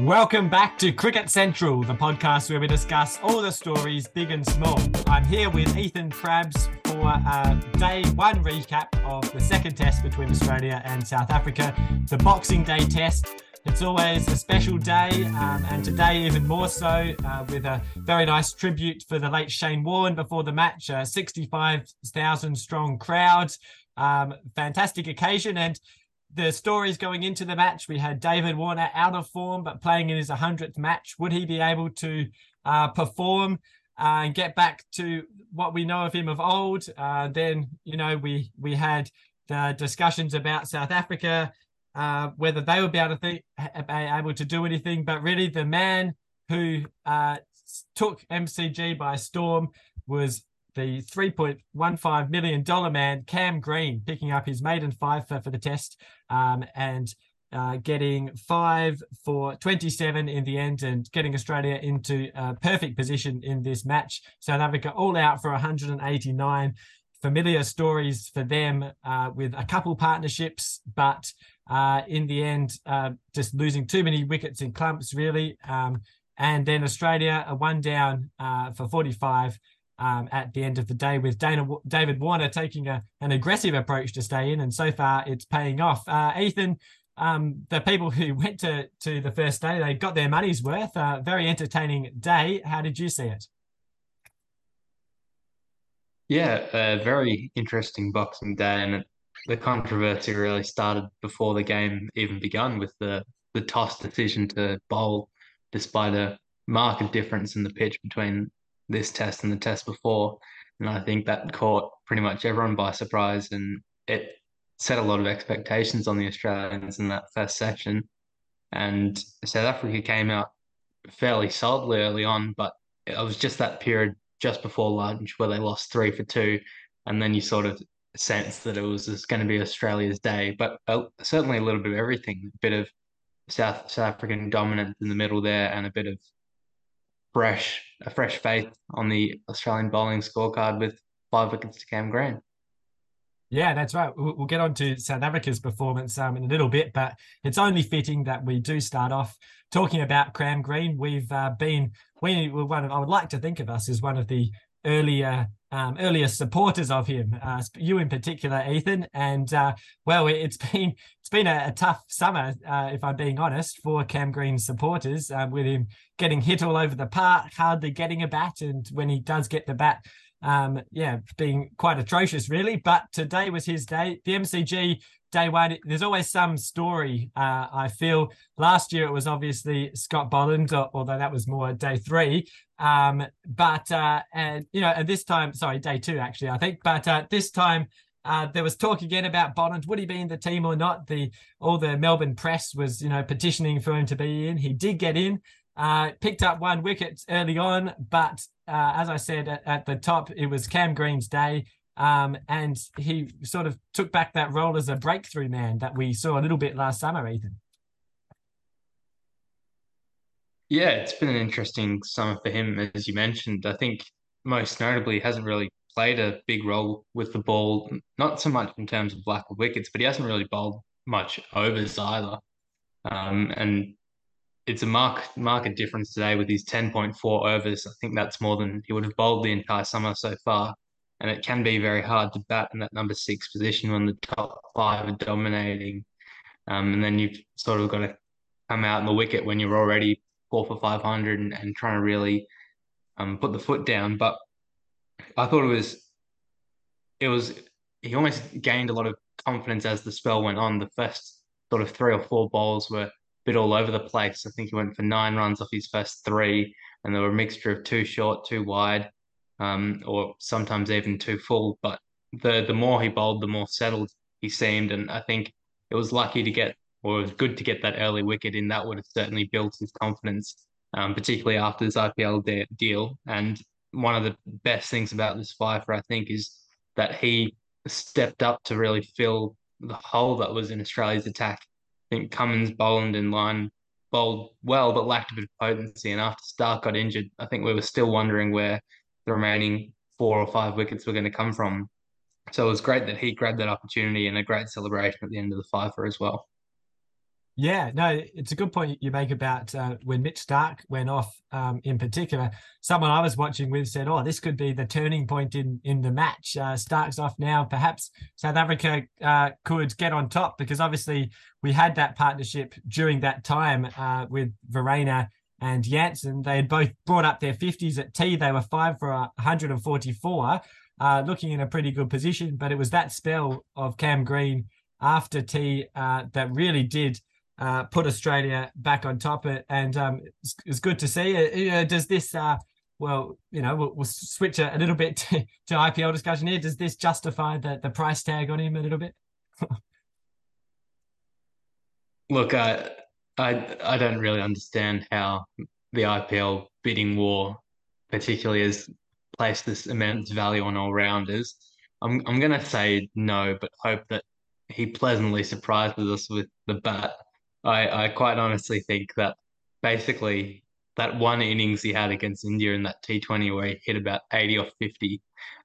Welcome back to Cricket Central, the podcast where we discuss all the stories, big and small. I'm here with Ethan Krabs for a day one recap of the second test between Australia and South Africa, the Boxing Day test. It's always a special day, um, and today even more so, uh, with a very nice tribute for the late Shane Warne before the match. A 65,000 strong crowd, um, fantastic occasion, and the stories going into the match. We had David Warner out of form, but playing in his 100th match. Would he be able to uh, perform uh, and get back to what we know of him of old? Uh, then, you know, we we had the discussions about South Africa, uh, whether they would be able to think, be able to do anything. But really, the man who uh, took MCG by storm was the $3.15 million man, Cam Green, picking up his maiden five for, for the test um, and uh, getting five for 27 in the end and getting Australia into a perfect position in this match. South Africa all out for 189. Familiar stories for them uh, with a couple partnerships, but uh, in the end, uh, just losing too many wickets in clumps, really. Um, and then Australia, a one down uh, for 45 um, at the end of the day, with Dana, David Warner taking a, an aggressive approach to stay in, and so far it's paying off. Uh, Ethan, um, the people who went to to the first day, they got their money's worth. Uh, very entertaining day. How did you see it? Yeah, a very interesting Boxing Day, and the controversy really started before the game even begun with the the toss decision to bowl, despite a marked difference in the pitch between this test and the test before. And I think that caught pretty much everyone by surprise and it set a lot of expectations on the Australians in that first session. And South Africa came out fairly solidly early on, but it was just that period just before lunch where they lost three for two. And then you sort of sense that it was going to be Australia's day, but uh, certainly a little bit of everything, a bit of South, South African dominance in the middle there and a bit of fresh a fresh faith on the Australian bowling scorecard with five wickets to Cam Green. Yeah, that's right. We'll get on to South Africa's performance um, in a little bit, but it's only fitting that we do start off talking about Cam Green. We've uh, been we were one of I would like to think of us as one of the earlier um, earlier supporters of him, uh, you in particular, Ethan. And uh, well, it's been it's been a, a tough summer, uh, if I'm being honest, for Cam Green supporters, uh, with him getting hit all over the park, hardly getting a bat, and when he does get the bat, um, yeah, being quite atrocious, really. But today was his day. The MCG day one, there's always some story. Uh, I feel last year it was obviously Scott Boland, although that was more day three. Um, but uh, and you know, and this time, sorry, day two actually, I think. But uh, this time, uh, there was talk again about Boland. Would he be in the team or not? The all the Melbourne press was, you know, petitioning for him to be in. He did get in. Uh, picked up one wicket early on, but uh, as I said at, at, the top, it was Cam Green's day. Um, and he sort of took back that role as a breakthrough man that we saw a little bit last summer, Ethan. Yeah, it's been an interesting summer for him, as you mentioned. I think most notably, hasn't really played a big role with the ball, not so much in terms of lack of wickets, but he hasn't really bowled much overs either. Um, and it's a mark market difference today with his 10.4 overs. I think that's more than he would have bowled the entire summer so far and it can be very hard to bat in that number six position when the top five are dominating. Um, and then you've sort of got to come out in the wicket when you're already four for 500 and, and trying to really um, put the foot down. But I thought it was, it was, he almost gained a lot of confidence as the spell went on. The first sort of three or four balls were a bit all over the place. I think he went for nine runs off his first three, and there were a mixture of too short, too wide um, or sometimes even too full. But the the more he bowled, the more settled he seemed, and I think it was lucky to get, or it was good to get that early wicket in. That would have certainly built his confidence, um, particularly after this IPL de- deal. And one of the best things about this fifer, I think, is that he stepped up to really fill the hole that was in Australia's attack. I think Cummins, Boland, and Lyon bowled well, but lacked a bit of potency. And after Starc got injured, I think we were still wondering where the remaining four or five wickets were going to come from. So it was great that he grabbed that opportunity and a great celebration at the end of the fifer as well. Yeah, no, it's a good point you make about uh, when Mitch Starc went off. Um, in particular, someone I was watching with said, "Oh, this could be the turning point in in the match." Uh, Starc's off now. Perhaps South Africa uh, could get on top because obviously we had that partnership during that time uh, with Verreynne and Jansen. They had both brought up their fifties at tea. They were five for 144, uh, looking in a pretty good position. But it was that spell of Cam Green after tea uh, that really did uh, put Australia back on top. And um, it's, it's, good to see. Uh, does this, uh, well, you know, we'll, we'll switch a, a, little bit to, to, IPL discussion here. Does this justify the, the price tag on him a little bit? Look, I, I, I don't really understand how the IPL bidding war, particularly, has placed this immense value on all rounders. I'm, I'm going to say no, but hope that he pleasantly surprises us with the bat I, I quite honestly think that basically that one innings he had against India in that T20 where he hit about 80 or 50,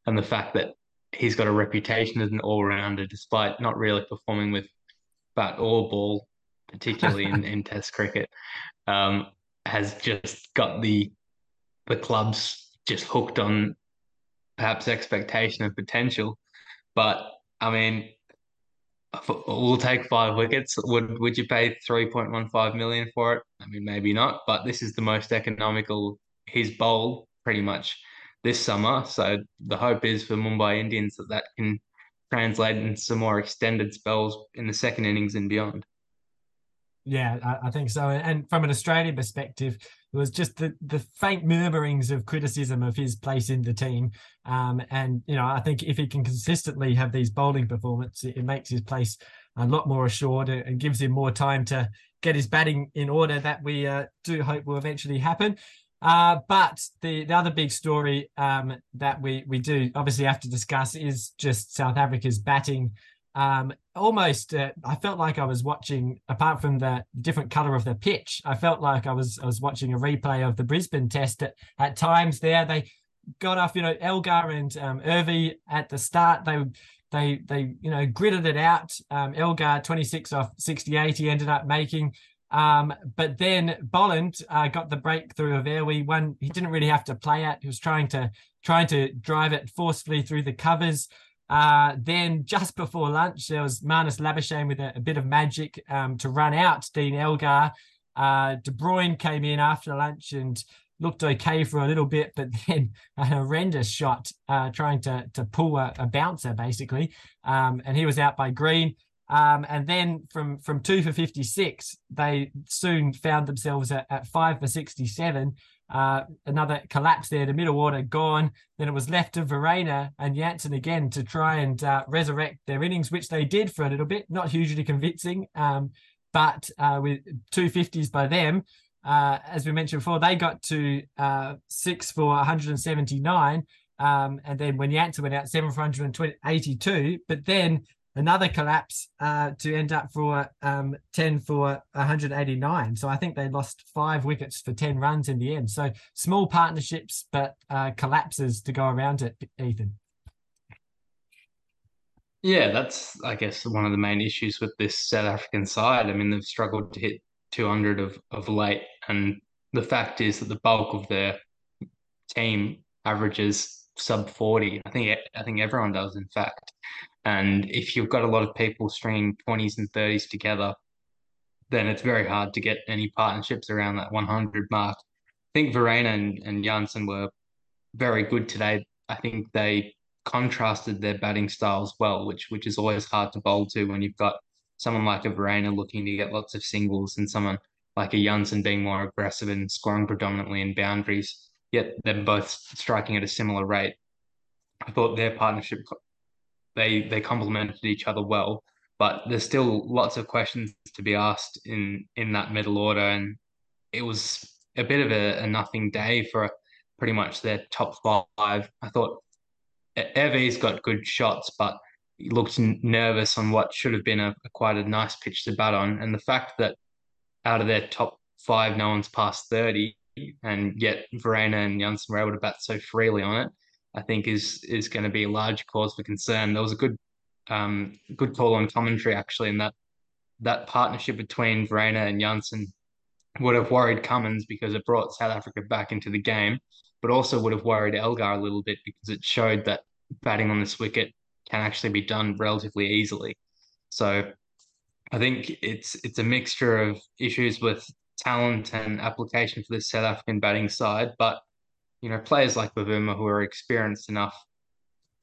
and the fact that he's got a reputation as an all rounder despite not really performing with bat or ball, particularly in, in Test cricket, um, has just got the the clubs just hooked on perhaps expectation and potential. But I mean, we'll take five wickets. Would would you pay three point one five million for it? I mean, maybe not, but this is the most economical he's bowled pretty much this summer. So the hope is for Mumbai Indians that that can translate into some more extended spells in the second innings and beyond. Yeah, I, I think so. And from an Australian perspective, it was just the the faint murmurings of criticism of his place in the team. Um, and you know, I think if he can consistently have these bowling performances, it, it makes his place a lot more assured and gives him more time to get his batting in order. That we uh, do hope will eventually happen. Uh, but the, the other big story um, that we, we do obviously have to discuss is just South Africa's batting um, almost uh, I felt like I was watching, apart from the different color of the pitch, I felt like I was I was watching a replay of the Brisbane Test. At, at times there, they got off, you know, Elgar and um, Erwee at the start. They they they you know gritted it out. Um, Elgar 26 off 68, he ended up making. Um, but then Boland uh, got the breakthrough of Erwee. One he didn't really have to play at. He was trying to trying to drive it forcefully through the covers. Uh, then just before lunch, there was Marnus Labuschagne with a, a bit of magic um, to run out Dean Elgar. Uh, De Bruyn came in after lunch and looked okay for a little bit, but then a horrendous shot uh, trying to to pull a, a bouncer basically, um, and he was out by Green. Um, and then from from two for fifty six, they soon found themselves at, at five for sixty seven. Uh, another collapse there, the middle order gone. Then it was left to Verreynne and Jansen again to try and uh, resurrect their innings, which they did for a little bit, not hugely convincing, um, but uh, with two fifties by them. Uh, as we mentioned before, they got to uh, six for 179. Um, and then when Jansen went out, seven for 182. But then another collapse uh, to end up for um, 10 for 189. So I think they lost five wickets for 10 runs in the end. So small partnerships, but uh, collapses to go around it, Ethan. Yeah, that's, I guess, one of the main issues with this South African side. I mean, they've struggled to hit 200 of, of late. And the fact is that the bulk of their team averages sub 40. I think I think everyone does, in fact. And if you've got a lot of people stringing 20s and 30s together, then it's very hard to get any partnerships around that 100 mark. I think Verreynne and, and Jansen were very good today. I think they contrasted their batting styles well, which which is always hard to bowl to when you've got someone like a Verreynne looking to get lots of singles and someone like a Jansen being more aggressive and scoring predominantly in boundaries. Yet they're both striking at a similar rate. I thought their partnership they they complemented each other well. But there's still lots of questions to be asked in in that middle order, and it was a bit of a, a nothing day for pretty much their top five. I thought Erwee's got good shots, but he looked nervous on what should have been a, a, quite a nice pitch to bat on. And the fact that out of their top five, no one's past 30, and yet Verreynne and Jansen were able to bat so freely on it, I think is is going to be a large cause for concern. There was a good um, good call on commentary actually in that that partnership between Verreynne and Jansen would have worried Cummins because it brought South Africa back into the game, but also would have worried Elgar a little bit because it showed that batting on this wicket can actually be done relatively easily. So I think it's it's a mixture of issues with talent and application for the South African batting side, but you know players like Bavuma who are experienced enough,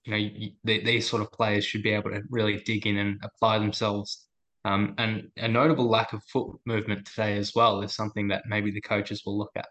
you know you, they, these sort of players should be able to really dig in and apply themselves. Um, and a notable lack of foot movement today as well is something that maybe the coaches will look at.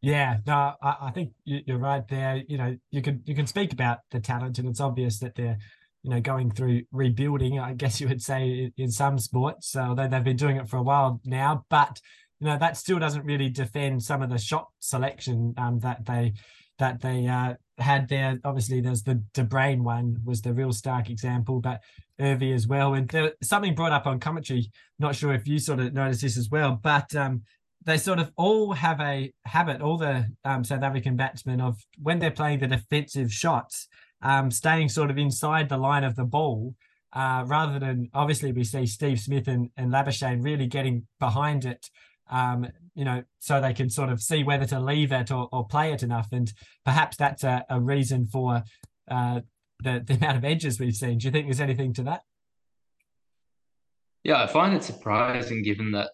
Yeah, no, I, I think you're right there. You know, you can you can speak about the talent, and it's obvious that they're you know, going through rebuilding, I guess you would say in some sports, although they've been doing it for a while now. But you know, that still doesn't really defend some of the shot selection um, that they that they uh, had there. Obviously, there's the De Bruyn one was the real stark example, but Erwee as well. And there, something brought up on commentary. Not sure if you sort of noticed this as well, but um, they sort of all have a habit, all the um, South African batsmen, of when they're playing the defensive shots, um, staying sort of inside the line of the ball, uh, rather than obviously we see Steve Smith and, and Labuschagne really getting behind it, um, you know, so they can sort of see whether to leave it or, or play it enough. And perhaps that's a, a reason for uh, the, the amount of edges we've seen. Do you think there's anything to that? Yeah, I find it surprising given that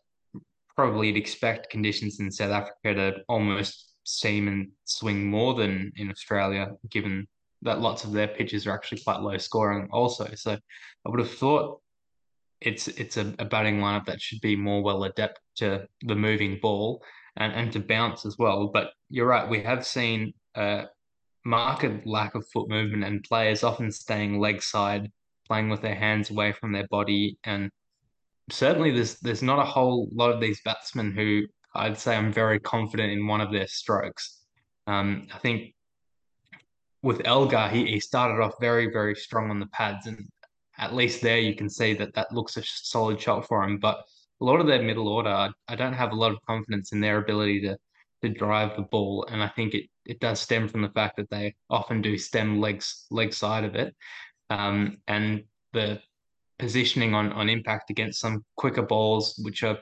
probably you'd expect conditions in South Africa to almost seam and swing more than in Australia, given that lots of their pitches are actually quite low scoring also. So I would have thought it's it's a, a batting lineup that should be more well adept to the moving ball and, and to bounce as well. But you're right, we have seen a marked lack of foot movement and players often staying leg side, playing with their hands away from their body. And certainly there's there's not a whole lot of these batsmen who I'd say I'm very confident in one of their strokes. Um, I think with Elgar, he, he started off very, very strong on the pads. And at least there you can see that that looks a solid shot for him. But a lot of their middle order, I, don't have a lot of confidence in their ability to to drive the ball. And I think it, it does stem from the fact that they often do stem legs leg side of it. Um, and the positioning on, on impact against some quicker balls, which are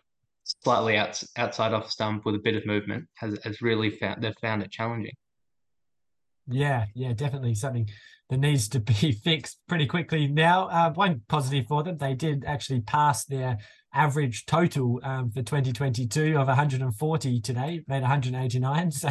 slightly out, outside off stump with a bit of movement, has, has really found they've found it challenging. Yeah, yeah, definitely something that needs to be fixed pretty quickly now. Uh, one positive for them, they did actually pass their average total um, for 2022 of 140 today, made 189. So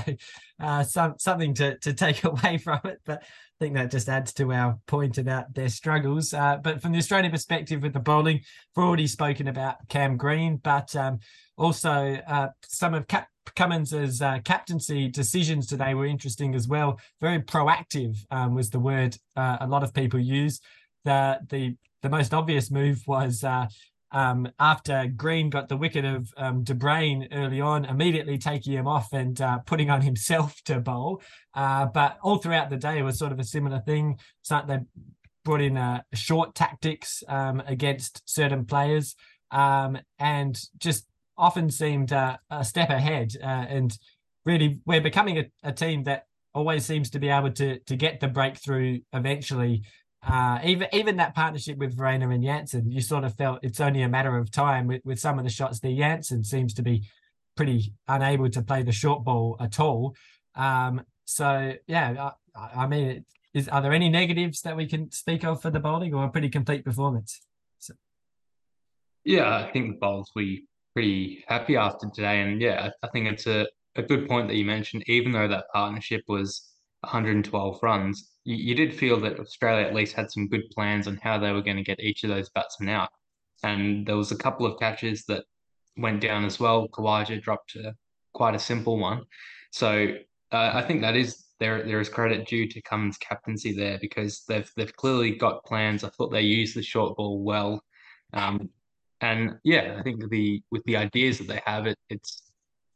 uh, some, something to, to take away from it. But I think that just adds to our point about their struggles. Uh, but from the Australian perspective with the bowling, we've already spoken about Cam Green, but um, also uh, some of Cap Cummins's uh, captaincy decisions today were interesting as well. Very proactive um, was the word uh, a lot of people use. The the the most obvious move was uh, um, after Green got the wicket of um, De Bruyn early on, immediately taking him off and uh, putting on himself to bowl. Uh, but all throughout the day was sort of a similar thing. So they brought in uh, short tactics um, against certain players um, and just often seemed uh, a step ahead. Uh, and really, we're becoming a, a, team that always seems to be able to to get the breakthrough eventually. Uh, even even that partnership with Verreynne and Jansen, you sort of felt it's only a matter of time with, with some of the shots. The Jansen seems to be pretty unable to play the short ball at all. Um, so yeah, I, I mean, is are there any negatives that we can speak of for the bowling, or a pretty complete performance? So. Yeah, I think the bowls we pretty happy after today. And yeah, I, think it's a, a good point that you mentioned. Even though that partnership was 112 runs, you, you did feel that Australia at least had some good plans on how they were going to get each of those batsmen out. And there was a couple of catches that went down as well. Khawaja dropped a, quite a simple one. So uh, I think that is there. There is credit due to Cummins' captaincy there because they've they've clearly got plans. I thought they used the short ball well. Um, and yeah, I think the with the ideas that they have, it it's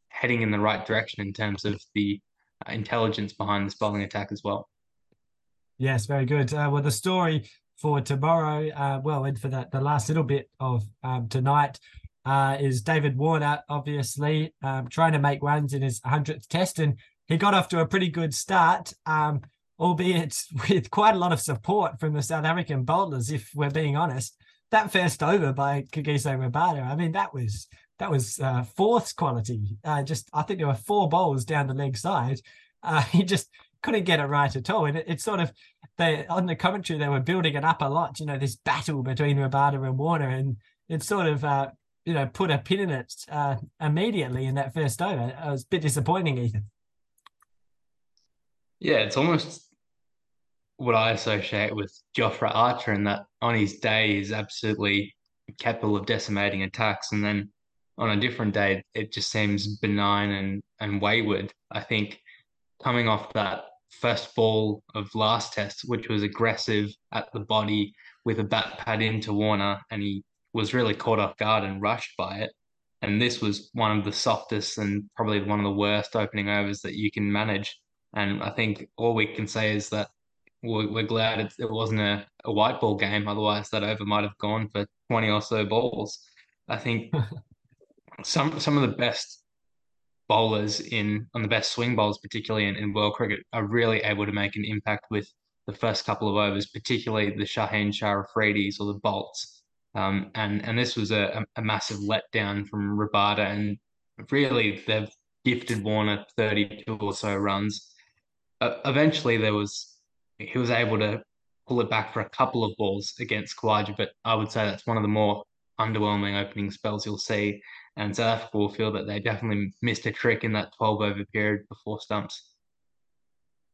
heading in the right direction in terms of the uh, intelligence behind this bowling attack as well. Yes, very good. Uh, well, the story for tomorrow, uh, well, and for that the last little bit of um, tonight, uh, is David Warner, obviously um, trying to make runs in his 100th test, and he got off to a pretty good start, um, albeit with quite a lot of support from the South African bowlers, if we're being honest. That first over by Kagiso Rabada, I mean, that was that was uh, fourth quality. Uh, just I think there were four bowls down the leg side. Uh, he just couldn't get it right at all. And it, it's sort of they on the commentary they were building it up a lot. You know, this battle between Rabada and Warner, and it sort of uh, you know put a pin in it uh, immediately in that first over. It was a bit disappointing, Ethan. Yeah, it's almost what I associate with Jofra Archer, in that on his day he's absolutely capable of decimating attacks, and then on a different day it just seems benign and and wayward. I think coming off that first ball of last test, which was aggressive at the body with a bat pad into Warner, and he was really caught off guard and rushed by it. And this was one of the softest and probably one of the worst opening overs that you can manage. And I think all we can say is that we're, glad it, it wasn't a, a white ball game. Otherwise, that over might have gone for 20 or so balls. I think some some of the best bowlers in on the best swing bowlers, particularly in, in world cricket, are really able to make an impact with the first couple of overs, particularly the Shaheen Shah Afridis or the Boults. Um, and and this was a, a massive letdown from Rabada, and really they've gifted Warner 32 or so runs. Uh, eventually, there was he was able to pull it back for a couple of balls against Khawaja, but I would say that's one of the more underwhelming opening spells you'll see. And South Africa will feel that they definitely missed a trick in that 12 over period before stumps.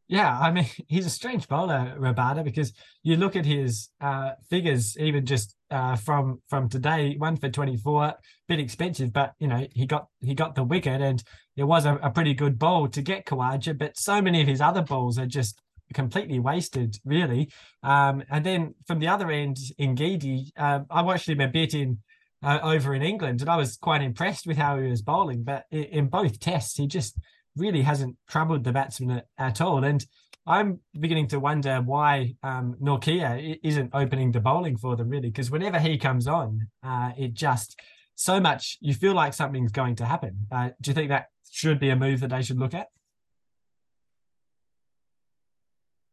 Yeah, I mean, he's a strange bowler, Rabada, because you look at his uh, figures, even just uh, from from today, one for twenty four, bit expensive, but you know he got he got the wicket, and it was a, a pretty good bowl to get Khawaja. But so many of his other bowls are just completely wasted, really. Um, and then from the other end, Ngidi, uh, I watched him a bit in uh, over in England, and I was quite impressed with how he was bowling. But in, in both tests, he just really hasn't troubled the batsman at, at all. And I'm beginning to wonder why um, Nortje isn't opening the bowling for them, really, because whenever he comes on, uh, it just so much you feel like something's going to happen. Uh, do you think that should be a move that they should look at?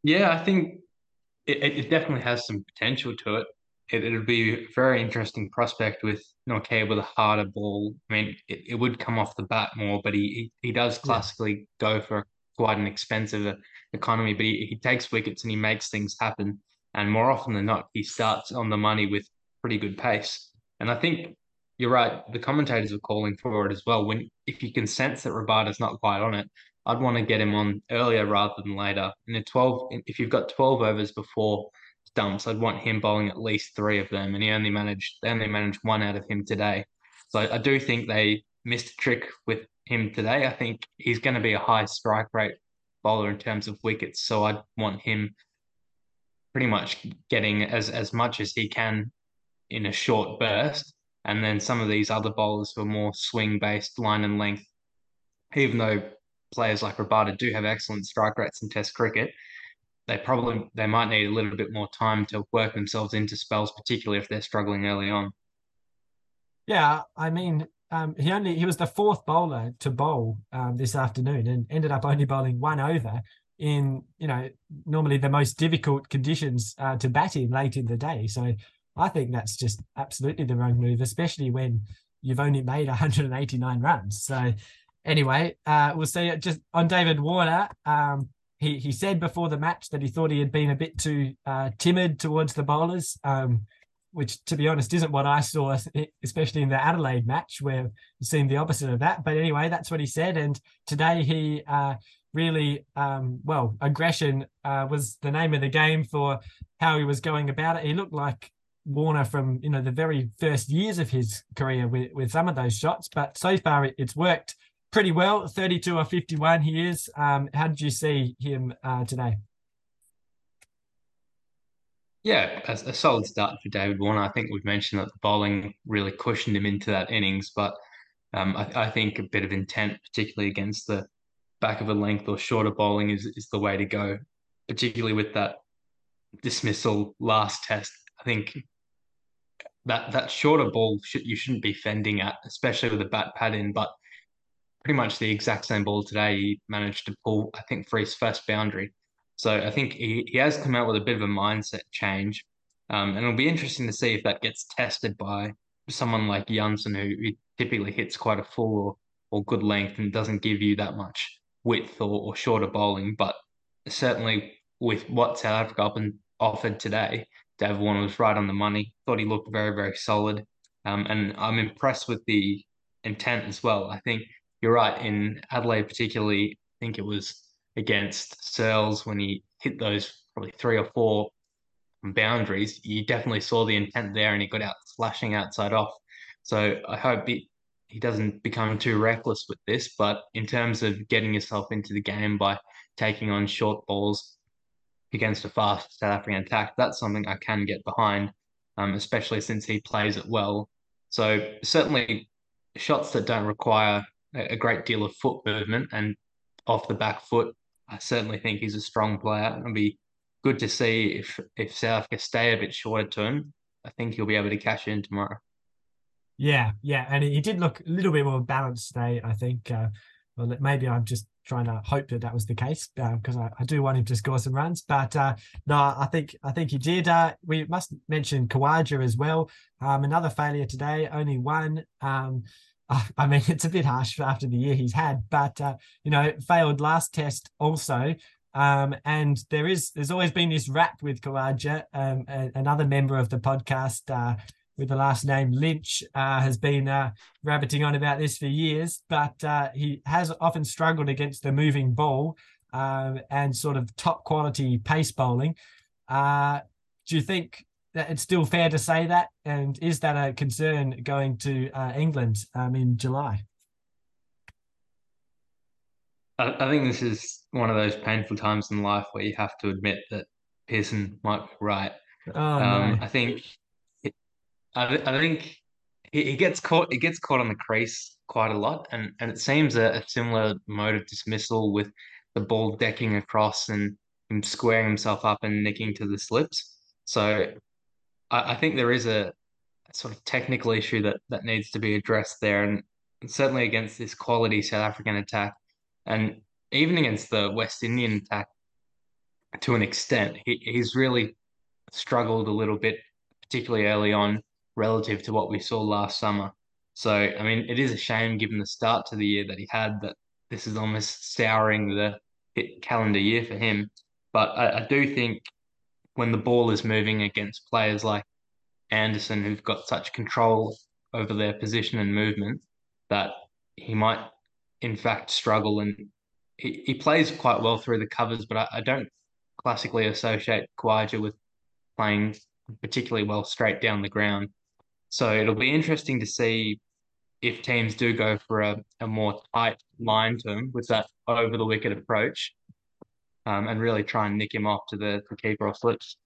Yeah, I think it, it definitely has some potential to it it, It'd be a very interesting prospect with Nortje with a harder ball. I mean, it, it would come off the bat more, but he he, he does classically yeah. go for quite an expensive uh, economy, but he, he takes wickets and he makes things happen. And more often than not, he starts on the money with pretty good pace. And I think you're right. The commentators are calling for it as well. When if you can sense that Rabada's not quite on it, I'd want to get him on earlier rather than later. In a 12, if you've got 12 overs before stumps, I'd want him bowling at least three of them, and he only managed they only managed one out of him today. So I, I do think they missed a trick with him today. I think he's going to be a high strike rate bowler in terms of wickets, so I'd want him pretty much getting as as much as he can in a short burst, and then some of these other bowlers were more swing based, line and length, even though players like Rabada do have excellent strike rates in Test cricket, they probably they might need a little bit more time to work themselves into spells, particularly if they're struggling early on. Yeah, I mean, um, he only he was the fourth bowler to bowl um, this afternoon and ended up only bowling one over in you know normally the most difficult conditions uh, to bat in late in the day. So I think that's just absolutely the wrong move, especially when you've only made 189 runs. So anyway, uh, we'll see just on David Warner. Um, he he said before the match that he thought he had been a bit too uh, timid towards the bowlers, um, which to be honest isn't what I saw, especially in the Adelaide match where it seemed the opposite of that. But anyway, that's what he said. And today he uh, really, um, well, aggression uh, was the name of the game for how he was going about it. He looked like Warner from you know the very first years of his career with, with some of those shots, but so far it, it's worked pretty well. 32 or 51 he is. Um, how did you see him uh, today? Yeah, a, a, solid start for David Warner. I think we've mentioned that the bowling really cushioned him into that innings, but um, I, I, think a bit of intent, particularly against the back of a length or shorter bowling, is, is the way to go, particularly with that dismissal last test. I think that that shorter ball should, you shouldn't be fending at, especially with a bat pad in, but pretty much the exact same ball today. He managed to pull, I think, for his first boundary. So I think he, he has come out with a bit of a mindset change. Um, and it'll be interesting to see if that gets tested by someone like Jansen, who, who typically hits quite a full or, or good length and doesn't give you that much width or, or shorter bowling. But certainly with what South Africa offered today, Dave Warner was right on the money. Thought he looked very, very solid. Um, and I'm impressed with the intent as well. I think you're right. In Adelaide, particularly, I think it was against Seales when he hit those probably three or four boundaries. You definitely saw the intent there and he got out slashing outside off. So I hope he, he doesn't become too reckless with this. But in terms of getting yourself into the game by taking on short balls against a fast South African attack, that's something I can get behind, um, especially since he plays it well. So certainly shots that don't require a great deal of foot movement and off the back foot, I certainly think he's a strong player. It'll be good to see if if South can stay a bit shorter term. I think he'll be able to cash in tomorrow. Yeah, yeah, and he did look a little bit more balanced today. I think. Uh, well, maybe I'm just trying to hope that that was the case because uh, I, I, do want him to score some runs. But uh, no, I think I think he did. Uh, we must mention Khawaja as well. Um, another failure today, only one. Um, I mean, it's a bit harsh after the year he's had, but uh, you know, failed last test also. Um, and there is there's always been this rap with Khawaja, um, another member of the podcast uh, with the last name Lynch, uh, has been uh, rabbiting on about this for years, but uh, he has often struggled against the moving ball um, and sort of top quality pace bowling. Uh, do you think that it's still fair to say that? And is that a concern going to uh, England um, in July? I, think this is one of those painful times in life where you have to admit that Pearson might be right. Oh, um, no. I think I, I think he, he gets caught. He gets caught on the crease quite a lot, and and it seems a, a similar mode of dismissal with the ball decking across and him squaring himself up and nicking to the slips. So I, I think there is a, sort of technical issue that that needs to be addressed there, and, and certainly against this quality South African attack, and even against the West Indian attack to an extent, he, he's really struggled a little bit, particularly early on relative to what we saw last summer. So, I mean, it is a shame given the start to the year that he had that this is almost souring the calendar year for him. But I, I do think when the ball is moving against players like Anderson, who've got such control over their position and movement, that he might, in fact, struggle. And he, he plays quite well through the covers, but I, I don't classically associate Khawaja with playing particularly well straight down the ground. So it'll be interesting to see if teams do go for a, a more tight line to him with that over the wicket approach um, and really try and nick him off to the, the keeper or slips.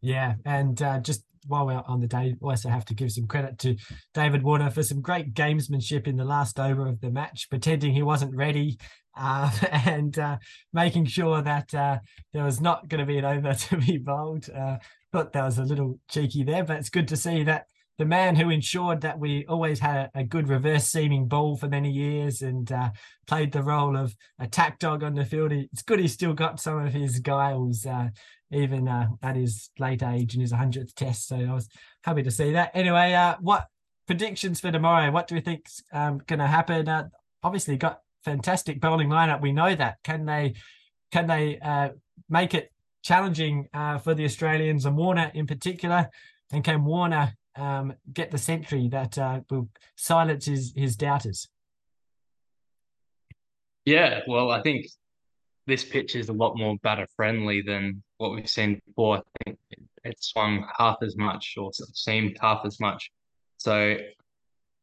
Yeah, and uh, just while we're on the day, we also have to give some credit to David Warner for some great gamesmanship in the last over of the match, pretending he wasn't ready uh, and uh, making sure that uh, there was not going to be an over to be bowled. Uh, thought that was a little cheeky there, but it's good to see that the man who ensured that we always had a, a good reverse seaming ball for many years and uh, played the role of attack dog on the field. It's good he's still got some of his guiles, uh, even uh, at his late age in his 100th test. So I was happy to see that. Anyway, uh, what predictions for tomorrow? What do we think's um, going to happen? Uh, obviously, got fantastic bowling lineup. We know that. Can they? Can they uh, make it challenging for the Australians and Warner in particular. And can Warner um, get the century that uh, will silence his, his doubters? Yeah, well, I think this pitch is a lot more batter friendly than what we've seen before. I think it, swung half as much or seamed half as much. So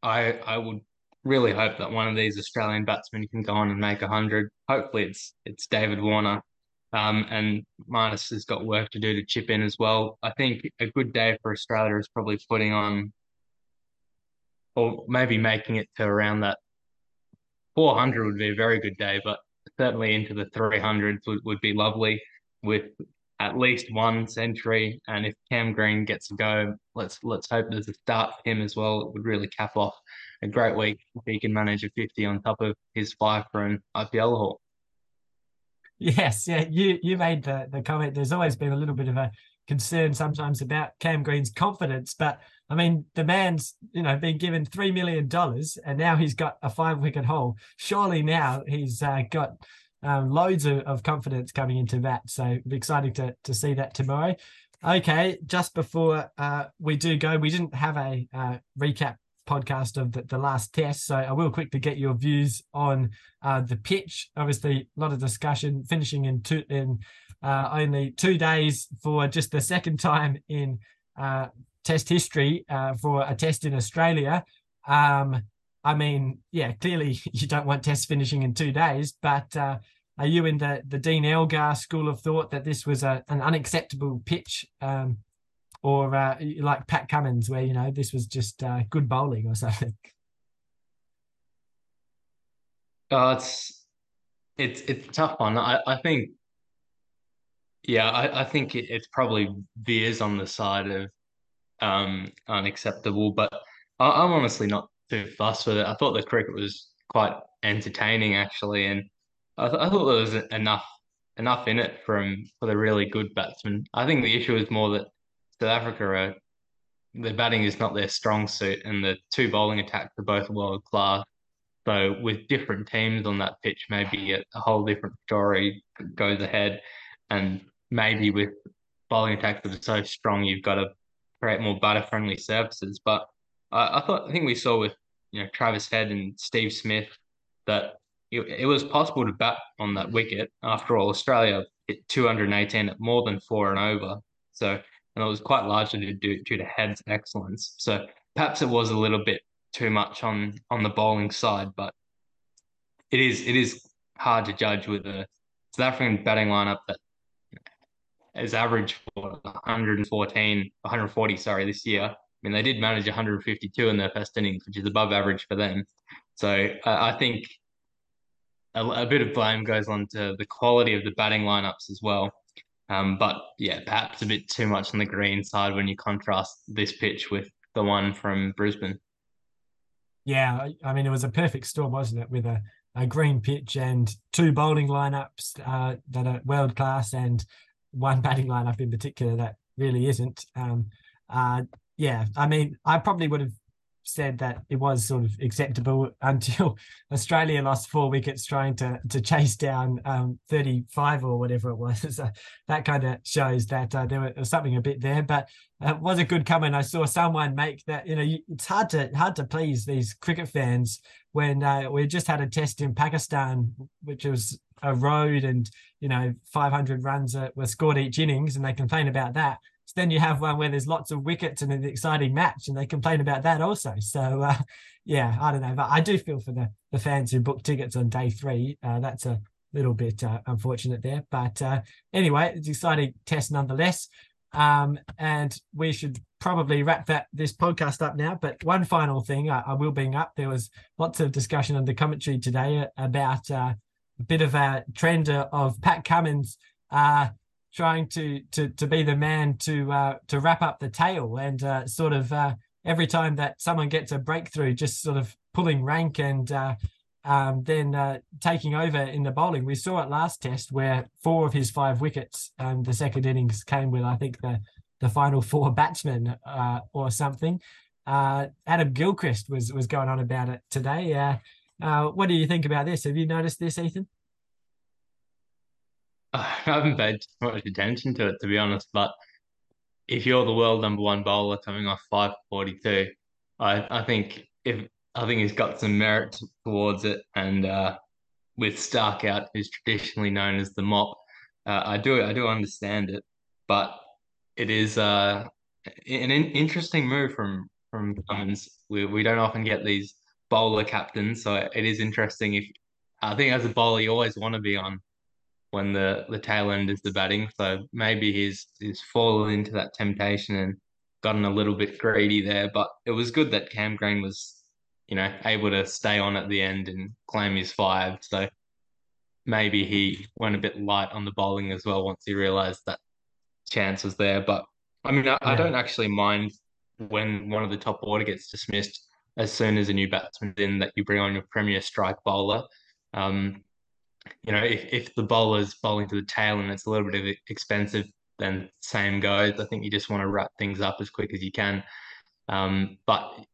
I I would really hope that one of these Australian batsmen can go on and make a hundred. Hopefully it's it's David Warner. Um, and Marnus has got work to do to chip in as well. I think a good day for Australia is probably putting on, or maybe making it to around that 400 would be a very good day, but certainly into the 300s would, would be lovely with at least one century. And if Cam Green gets a go, let's let's hope there's a start for him as well. It would really cap off a great week if he can manage a 50 on top of his five for an IPL haul. Yes, yeah, you you made the, the comment. There's always been a little bit of a concern sometimes about Cam Green's confidence, but I mean, the man's you know been given three million dollars, and now he's got a five wicket haul. Surely now he's uh, got um, loads of, of, confidence coming into that. So it'll be exciting to to see that tomorrow. Okay, just before uh, we do go, we didn't have a uh, recap podcast of the, the last test, so I will quickly get your views on uh, the pitch. Obviously, a lot of discussion, finishing in two in uh, only two days for just the second time in uh, test history uh, for a test in Australia. Um, I mean, yeah, clearly you don't want tests finishing in two days, but uh, are you in the, the Dean Elgar school of thought that this was a, an unacceptable pitch? Um, or uh, like Pat Cummins, where, you know, this was just uh, good bowling or something? Oh, it's it's it's a tough one. I, I think, yeah, I, I think it, it's probably veers on the side of um, unacceptable. But I, am honestly not too fussed with it. I thought the cricket was quite entertaining actually, and I, th- I thought there was enough enough in it from for the really good batsmen. I think the issue is more that South Africa are the batting is not their strong suit, and the two bowling attacks are both world class. So with different teams on that pitch, maybe a, a whole different story goes ahead, and maybe with bowling attacks that are so strong, you've got to create more batter friendly surfaces. But I, I thought I think we saw with you know Travis Head and Steve Smith that it, it was possible to bat on that wicket. After all, Australia hit 218 at more than four and over. So and it was quite largely due, due to Head's excellence. So perhaps it was a little bit too much on on the bowling side, but it is it is hard to judge with a South African batting lineup that as average for 114, 140, sorry, this year. I mean, they did manage 152 in their first innings, which is above average for them. So uh, I think a, a, bit of blame goes on to the quality of the batting lineups as well. Um, but yeah, perhaps a bit too much on the green side when you contrast this pitch with the one from Brisbane. Yeah, I mean, it was a perfect storm, wasn't it? With a, a green pitch and two bowling lineups uh, that are world class and one batting lineup in particular that really isn't. Um, uh, yeah, I mean, I probably would have said that it was sort of acceptable until Australia lost four wickets trying to to chase down um, 35 or whatever it was. so that kind of shows that uh, there was something a bit there, but it was a good comment. I saw someone make that. You know, it's hard to hard to please these cricket fans when uh, we just had a test in Pakistan, which was a road and you know 500 runs were scored each innings and they complain about that so then you have one where there's lots of wickets and an exciting match and they complain about that also so uh, yeah i don't know but i do feel for the the fans who booked tickets on day three uh, that's a little bit uh, unfortunate there but uh, anyway it's exciting test nonetheless um, and we should probably wrap that this podcast up now. But one final thing I, I will bring up: there was lots of discussion on the commentary today about uh, a bit of a trend of Pat Cummins uh, trying to to to be the man to uh, to wrap up the tail and uh, sort of uh, every time that someone gets a breakthrough, just sort of pulling rank and uh, um, then uh, taking over in the bowling. We saw it last test where four of his five wickets um, the second innings came with I think the the final four batsmen or something. Adam Gilchrist was was going on about it today. Uh, what do you think about this? Have you noticed this, Ethan? I haven't paid too much attention to it, to be honest. But if you're the world number one bowler coming off 542, I, I think if I think he's got some merit towards it. And uh, with Starc out, who's traditionally known as the mop, uh, I do I do understand it, but it is uh, an interesting move from from Cummins. We we don't often get these bowler captains, So it is interesting if I think as a bowler you always want to be on when the the tail end is the batting. So maybe he's he's fallen into that temptation and gotten a little bit greedy there. But it was good that Cam Green was, you know, able to stay on at the end and claim his five. So maybe he went a bit light on the bowling as well once he realised that chance was there. But I mean, I. I don't actually mind when one of the top order gets dismissed as soon as a new batsman's in that you bring on your premier strike bowler. Um, you know, if, if the bowler's bowling to the tail and it's a little bit expensive, then same goes. I think you just want to wrap things up as quick as you can. Um, but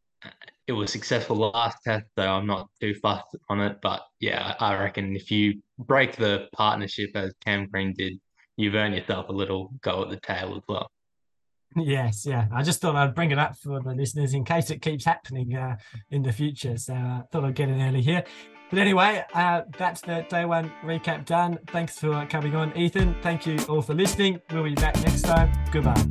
it was successful last test, so I'm not too fussed on it. But yeah, I reckon if you break the partnership as Cam Green did, you've earned yourself a little go at the tail as well. Yes, yeah. I just thought I'd bring it up for the listeners in case it keeps happening uh, in the future. So I uh, thought I'd get in early here. But anyway, uh, that's the day one recap done. Thanks for coming on, Ethan. Thank you all for listening. We'll be back next time. Goodbye.